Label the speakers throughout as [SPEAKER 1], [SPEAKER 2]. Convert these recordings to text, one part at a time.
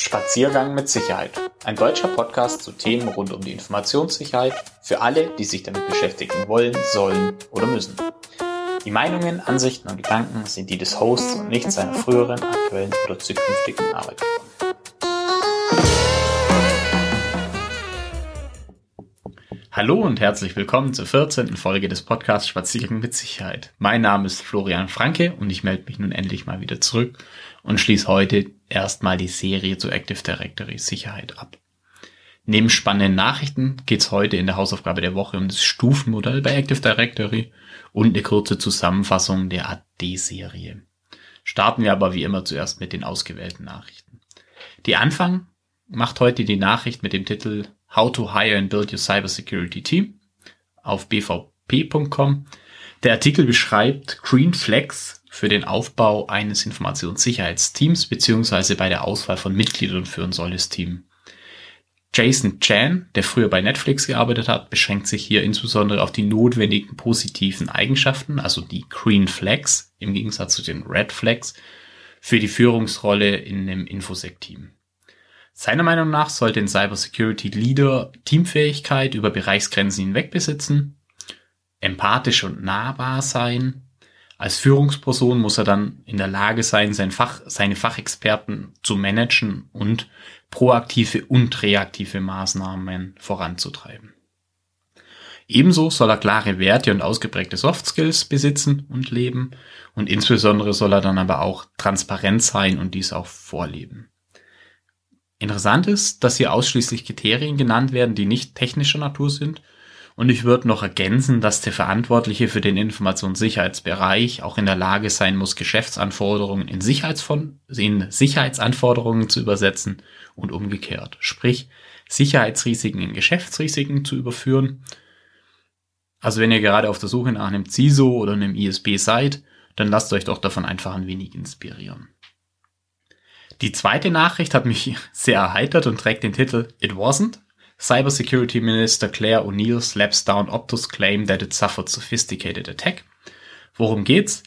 [SPEAKER 1] Spaziergang mit Sicherheit. Ein deutscher Podcast zu Themen rund um die Informationssicherheit für alle, die sich damit beschäftigen wollen, sollen oder müssen. Die Meinungen, Ansichten und Gedanken sind die des Hosts und nicht seiner früheren, aktuellen oder zukünftigen Arbeitgeber. Hallo und herzlich willkommen zur 14. Folge des Podcasts Spaziergang mit Sicherheit. Mein Name ist Florian Franke und ich melde mich nun endlich mal wieder zurück und schließe heute erstmal die Serie zu Active Directory Sicherheit ab. Neben spannenden Nachrichten geht's heute in der Hausaufgabe der Woche um das Stufenmodell bei Active Directory und eine kurze Zusammenfassung der AD-Serie. Starten wir aber wie immer zuerst mit den ausgewählten Nachrichten. Die Anfang macht heute die Nachricht mit dem Titel How to Hire and Build Your Cybersecurity Team auf bvp.com. Der Artikel beschreibt Green Flags für den Aufbau eines Informationssicherheitsteams beziehungsweise bei der Auswahl von Mitgliedern für ein solches Team. Jason Chan, der früher bei Netflix gearbeitet hat, beschränkt sich hier insbesondere auf die notwendigen positiven Eigenschaften, also die Green Flags im Gegensatz zu den Red Flags, für die Führungsrolle in einem Infosec-Team. Seiner Meinung nach sollte ein Cybersecurity Leader Teamfähigkeit über Bereichsgrenzen hinweg besitzen, empathisch und nahbar sein, als Führungsperson muss er dann in der Lage sein, sein Fach, seine Fachexperten zu managen und proaktive und reaktive Maßnahmen voranzutreiben. Ebenso soll er klare Werte und ausgeprägte Soft Skills besitzen und leben und insbesondere soll er dann aber auch transparent sein und dies auch vorleben. Interessant ist, dass hier ausschließlich Kriterien genannt werden, die nicht technischer Natur sind und ich würde noch ergänzen, dass der Verantwortliche für den Informationssicherheitsbereich auch in der Lage sein muss, Geschäftsanforderungen in, in Sicherheitsanforderungen zu übersetzen und umgekehrt. Sprich, Sicherheitsrisiken in Geschäftsrisiken zu überführen. Also wenn ihr gerade auf der Suche nach einem CISO oder einem ISB seid, dann lasst euch doch davon einfach ein wenig inspirieren. Die zweite Nachricht hat mich sehr erheitert und trägt den Titel It Wasn't Cybersecurity Minister Claire O'Neill slaps down Optus claim that it suffered sophisticated attack. Worum geht's?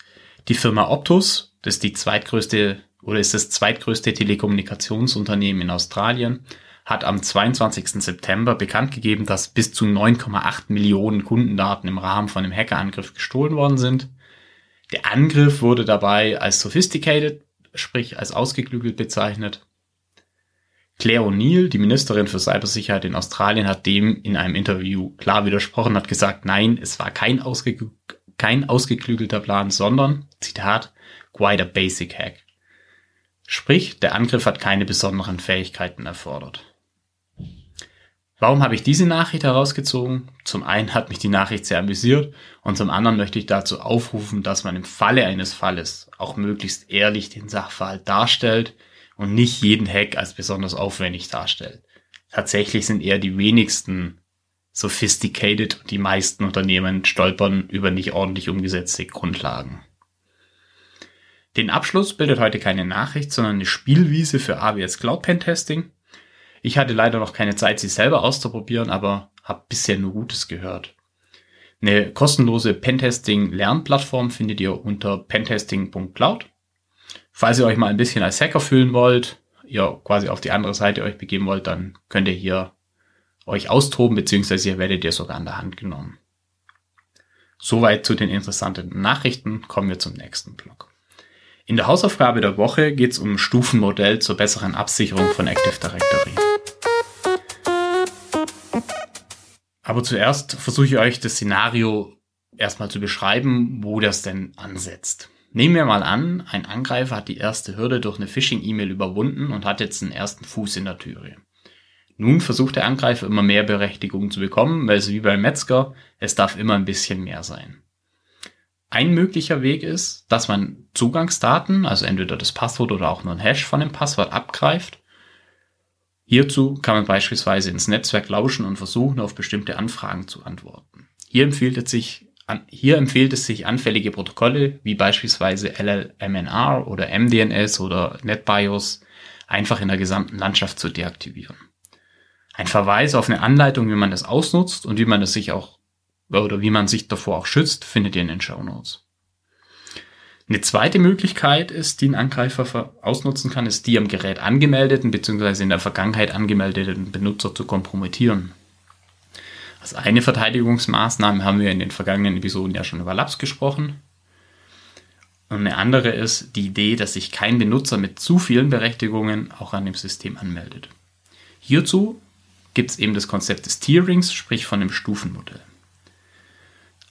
[SPEAKER 1] Die Firma Optus, das ist die zweitgrößte oder ist das zweitgrößte Telekommunikationsunternehmen in Australien, hat am 22. September bekannt gegeben, dass bis zu 9,8 Millionen Kundendaten im Rahmen von einem Hackerangriff gestohlen worden sind. Der Angriff wurde dabei als sophisticated, sprich als ausgeklügelt bezeichnet. Claire O'Neill, die Ministerin für Cybersicherheit in Australien, hat dem in einem Interview klar widersprochen, hat gesagt, nein, es war kein, ausge kein ausgeklügelter Plan, sondern, Zitat, quite a basic hack. Sprich, der Angriff hat keine besonderen Fähigkeiten erfordert. Warum habe ich diese Nachricht herausgezogen? Zum einen hat mich die Nachricht sehr amüsiert und zum anderen möchte ich dazu aufrufen, dass man im Falle eines Falles auch möglichst ehrlich den Sachverhalt darstellt, und nicht jeden Hack als besonders aufwendig darstellt. Tatsächlich sind eher die wenigsten sophisticated und die meisten Unternehmen stolpern über nicht ordentlich umgesetzte Grundlagen. Den Abschluss bildet heute keine Nachricht, sondern eine Spielwiese für AWS Cloud Pen Testing. Ich hatte leider noch keine Zeit, sie selber auszuprobieren, aber habe bisher nur Gutes gehört. Eine kostenlose Pentesting Lernplattform findet ihr unter pentesting.cloud. Falls ihr euch mal ein bisschen als Hacker fühlen wollt, ihr quasi auf die andere Seite euch begeben wollt, dann könnt ihr hier euch austoben, beziehungsweise ihr werdet ihr sogar an der Hand genommen. Soweit zu den interessanten Nachrichten. Kommen wir zum nächsten Blog. In der Hausaufgabe der Woche geht es um Stufenmodell zur besseren Absicherung von Active Directory. Aber zuerst versuche ich euch das Szenario erstmal zu beschreiben, wo das denn ansetzt. Nehmen wir mal an, ein Angreifer hat die erste Hürde durch eine Phishing-E-Mail überwunden und hat jetzt einen ersten Fuß in der Türe. Nun versucht der Angreifer immer mehr Berechtigung zu bekommen, weil es wie beim Metzger, es darf immer ein bisschen mehr sein. Ein möglicher Weg ist, dass man Zugangsdaten, also entweder das Passwort oder auch nur ein Hash von dem Passwort abgreift. Hierzu kann man beispielsweise ins Netzwerk lauschen und versuchen, auf bestimmte Anfragen zu antworten. Hier empfiehlt es sich hier empfiehlt es sich, anfällige Protokolle wie beispielsweise LLMNR oder MDNS oder NetBIOS einfach in der gesamten Landschaft zu deaktivieren. Ein Verweis auf eine Anleitung, wie man das ausnutzt und wie man es sich auch oder wie man sich davor auch schützt, findet ihr in den Show Notes. Eine zweite Möglichkeit ist, die ein Angreifer ausnutzen kann, ist die am Gerät angemeldeten bzw. in der Vergangenheit angemeldeten Benutzer zu kompromittieren. Als eine Verteidigungsmaßnahme haben wir in den vergangenen Episoden ja schon über Labs gesprochen. Und eine andere ist die Idee, dass sich kein Benutzer mit zu vielen Berechtigungen auch an dem System anmeldet. Hierzu gibt es eben das Konzept des Tierings, sprich von dem Stufenmodell.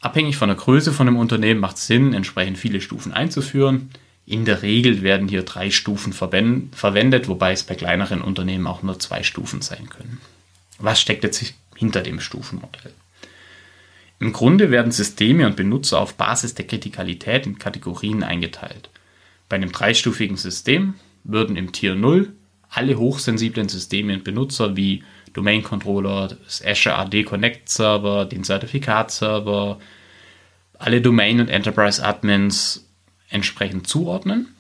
[SPEAKER 1] Abhängig von der Größe von einem Unternehmen macht es Sinn, entsprechend viele Stufen einzuführen. In der Regel werden hier drei Stufen verwendet, wobei es bei kleineren Unternehmen auch nur zwei Stufen sein können. Was steckt jetzt hinter dem Stufenmodell? Im Grunde werden Systeme und Benutzer auf Basis der Kritikalität in Kategorien eingeteilt. Bei einem dreistufigen System würden im Tier 0 alle hochsensiblen Systeme und Benutzer wie Domain Controller, das Azure AD Connect Server, den Zertifikatserver, alle Domain und Enterprise Admins entsprechend zuordnen.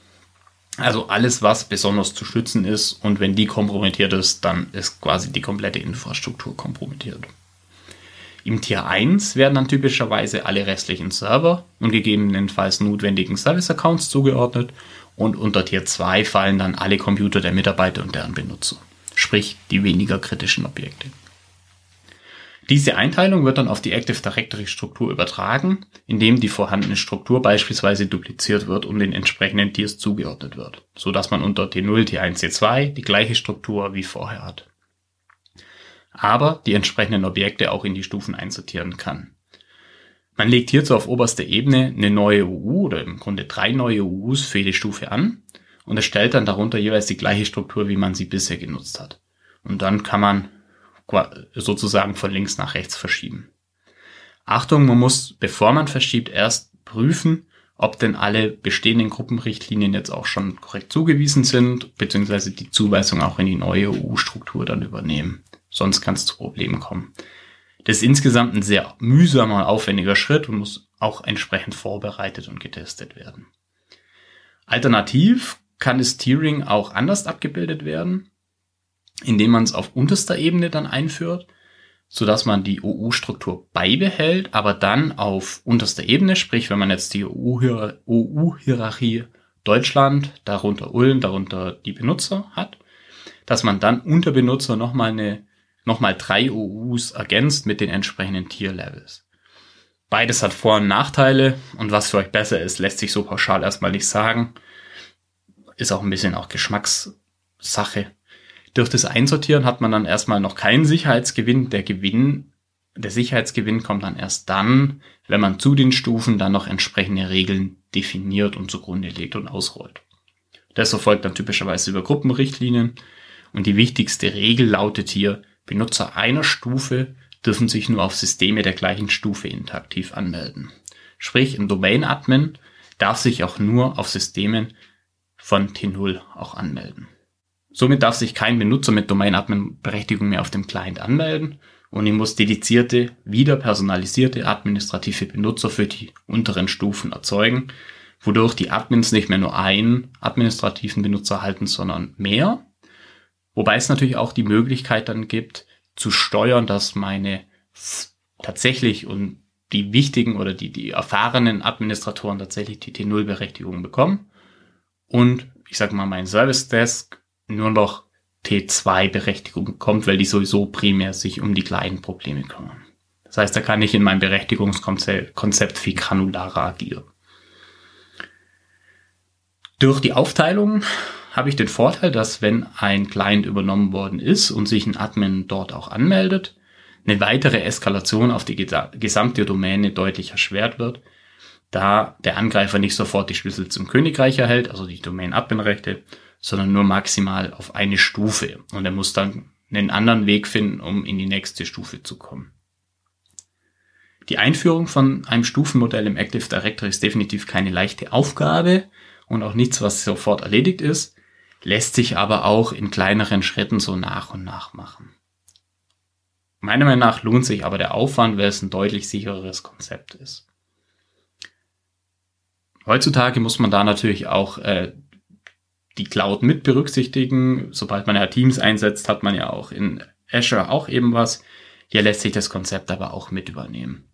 [SPEAKER 1] Also alles, was besonders zu schützen ist und wenn die kompromittiert ist, dann ist quasi die komplette Infrastruktur kompromittiert. Im Tier 1 werden dann typischerweise alle restlichen Server und gegebenenfalls notwendigen Service-Accounts zugeordnet und unter Tier 2 fallen dann alle Computer der Mitarbeiter und deren Benutzer sprich die weniger kritischen Objekte. Diese Einteilung wird dann auf die Active Directory Struktur übertragen, indem die vorhandene Struktur beispielsweise dupliziert wird und den entsprechenden Tiers zugeordnet wird, so dass man unter T0, T1, T2 die gleiche Struktur wie vorher hat. Aber die entsprechenden Objekte auch in die Stufen einsortieren kann. Man legt hierzu auf oberster Ebene eine neue UU oder im Grunde drei neue UUs für jede Stufe an und erstellt dann darunter jeweils die gleiche Struktur, wie man sie bisher genutzt hat. Und dann kann man sozusagen von links nach rechts verschieben. Achtung, man muss, bevor man verschiebt, erst prüfen, ob denn alle bestehenden Gruppenrichtlinien jetzt auch schon korrekt zugewiesen sind, beziehungsweise die Zuweisung auch in die neue EU-Struktur dann übernehmen. Sonst kann es zu Problemen kommen. Das ist insgesamt ein sehr mühsamer, aufwendiger Schritt und muss auch entsprechend vorbereitet und getestet werden. Alternativ kann das Tiering auch anders abgebildet werden, indem man es auf unterster Ebene dann einführt, so dass man die OU-Struktur beibehält, aber dann auf unterster Ebene, sprich, wenn man jetzt die OU-Hierarchie Deutschland, darunter Ulm, darunter die Benutzer hat, dass man dann unter Benutzer nochmal eine, nochmal drei OUs ergänzt mit den entsprechenden Tier-Levels. Beides hat Vor- und Nachteile und was für euch besser ist, lässt sich so pauschal erstmal nicht sagen ist auch ein bisschen auch Geschmackssache. Durch das Einsortieren hat man dann erstmal noch keinen Sicherheitsgewinn. Der Gewinn, der Sicherheitsgewinn kommt dann erst dann, wenn man zu den Stufen dann noch entsprechende Regeln definiert und zugrunde legt und ausrollt. Das erfolgt dann typischerweise über Gruppenrichtlinien und die wichtigste Regel lautet hier, Benutzer einer Stufe dürfen sich nur auf Systeme der gleichen Stufe interaktiv anmelden. Sprich, ein Domain-Admin darf sich auch nur auf Systemen von T0 auch anmelden. Somit darf sich kein Benutzer mit Domain-Admin-Berechtigung mehr auf dem Client anmelden und ich muss dedizierte, wieder personalisierte administrative Benutzer für die unteren Stufen erzeugen, wodurch die Admins nicht mehr nur einen administrativen Benutzer halten, sondern mehr. Wobei es natürlich auch die Möglichkeit dann gibt, zu steuern, dass meine tatsächlich und die wichtigen oder die, die erfahrenen Administratoren tatsächlich die T0-Berechtigung bekommen und ich sage mal, mein Service Desk nur noch T2-Berechtigung bekommt, weil die sowieso primär sich um die kleinen Probleme kümmern. Das heißt, da kann ich in meinem Berechtigungskonzept viel granularer agieren. Durch die Aufteilung habe ich den Vorteil, dass wenn ein Client übernommen worden ist und sich ein Admin dort auch anmeldet, eine weitere Eskalation auf die gesamte Domäne deutlich erschwert wird, da der Angreifer nicht sofort die Schlüssel zum Königreich erhält, also die Domain-Admin-Rechte, sondern nur maximal auf eine Stufe. Und er muss dann einen anderen Weg finden, um in die nächste Stufe zu kommen. Die Einführung von einem Stufenmodell im Active Directory ist definitiv keine leichte Aufgabe und auch nichts, was sofort erledigt ist, lässt sich aber auch in kleineren Schritten so nach und nach machen. Meiner Meinung nach lohnt sich aber der Aufwand, weil es ein deutlich sichereres Konzept ist. Heutzutage muss man da natürlich auch äh, die Cloud mit berücksichtigen. Sobald man ja Teams einsetzt, hat man ja auch in Azure auch eben was. Hier lässt sich das Konzept aber auch mit übernehmen.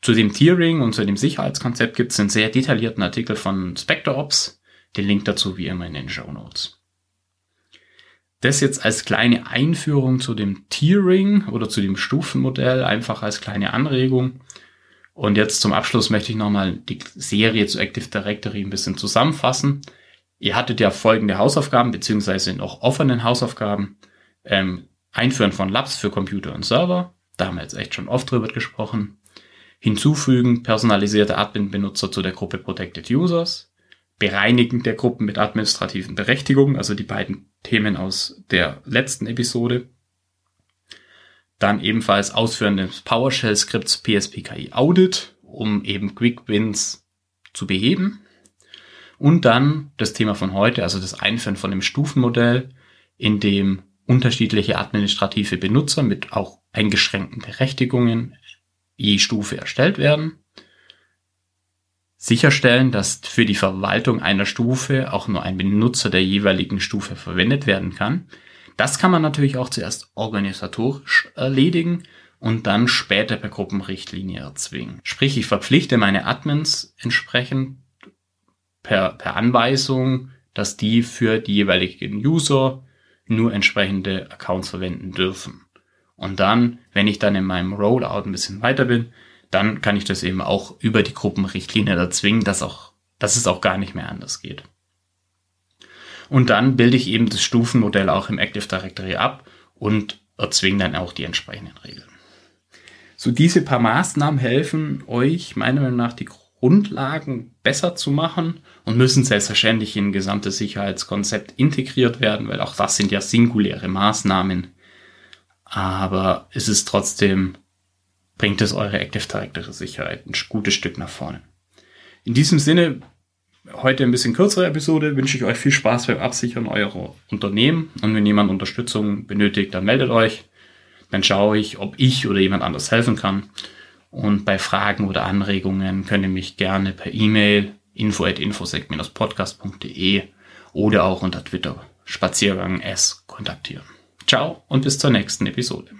[SPEAKER 1] Zu dem Tiering und zu dem Sicherheitskonzept gibt es einen sehr detaillierten Artikel von SpectreOps. Den Link dazu wie immer in den Show Notes. Das jetzt als kleine Einführung zu dem Tiering oder zu dem Stufenmodell, einfach als kleine Anregung. Und jetzt zum Abschluss möchte ich nochmal die Serie zu Active Directory ein bisschen zusammenfassen. Ihr hattet ja folgende Hausaufgaben, beziehungsweise noch offenen Hausaufgaben. Ähm, Einführen von Labs für Computer und Server. Da haben wir jetzt echt schon oft drüber gesprochen. Hinzufügen personalisierte Admin-Benutzer zu der Gruppe Protected Users. Bereinigen der Gruppen mit administrativen Berechtigungen, also die beiden Themen aus der letzten Episode. Dann ebenfalls Ausführen des PowerShell-Skripts PSPKI Audit, um eben Quick Wins zu beheben. Und dann das Thema von heute, also das Einführen von dem Stufenmodell, in dem unterschiedliche administrative Benutzer mit auch eingeschränkten Berechtigungen je Stufe erstellt werden. Sicherstellen, dass für die Verwaltung einer Stufe auch nur ein Benutzer der jeweiligen Stufe verwendet werden kann. Das kann man natürlich auch zuerst organisatorisch erledigen und dann später per Gruppenrichtlinie erzwingen. Sprich, ich verpflichte meine Admins entsprechend per, per Anweisung, dass die für die jeweiligen User nur entsprechende Accounts verwenden dürfen. Und dann, wenn ich dann in meinem Rollout ein bisschen weiter bin, dann kann ich das eben auch über die Gruppenrichtlinie erzwingen, dass auch, dass es auch gar nicht mehr anders geht. Und dann bilde ich eben das Stufenmodell auch im Active Directory ab und erzwinge dann auch die entsprechenden Regeln. So diese paar Maßnahmen helfen euch meiner Meinung nach die Grundlagen besser zu machen und müssen selbstverständlich in ein gesamtes Sicherheitskonzept integriert werden, weil auch das sind ja singuläre Maßnahmen. Aber es ist trotzdem, bringt es eure Active Directory Sicherheit ein gutes Stück nach vorne. In diesem Sinne, heute ein bisschen kürzere Episode, wünsche ich euch viel Spaß beim Absichern eurer Unternehmen. Und wenn jemand Unterstützung benötigt, dann meldet euch. Dann schaue ich, ob ich oder jemand anders helfen kann. Und bei Fragen oder Anregungen könnt ihr mich gerne per E-Mail info@infosec-podcast.de oder auch unter Twitter Spaziergang S kontaktieren. Ciao und bis zur nächsten Episode.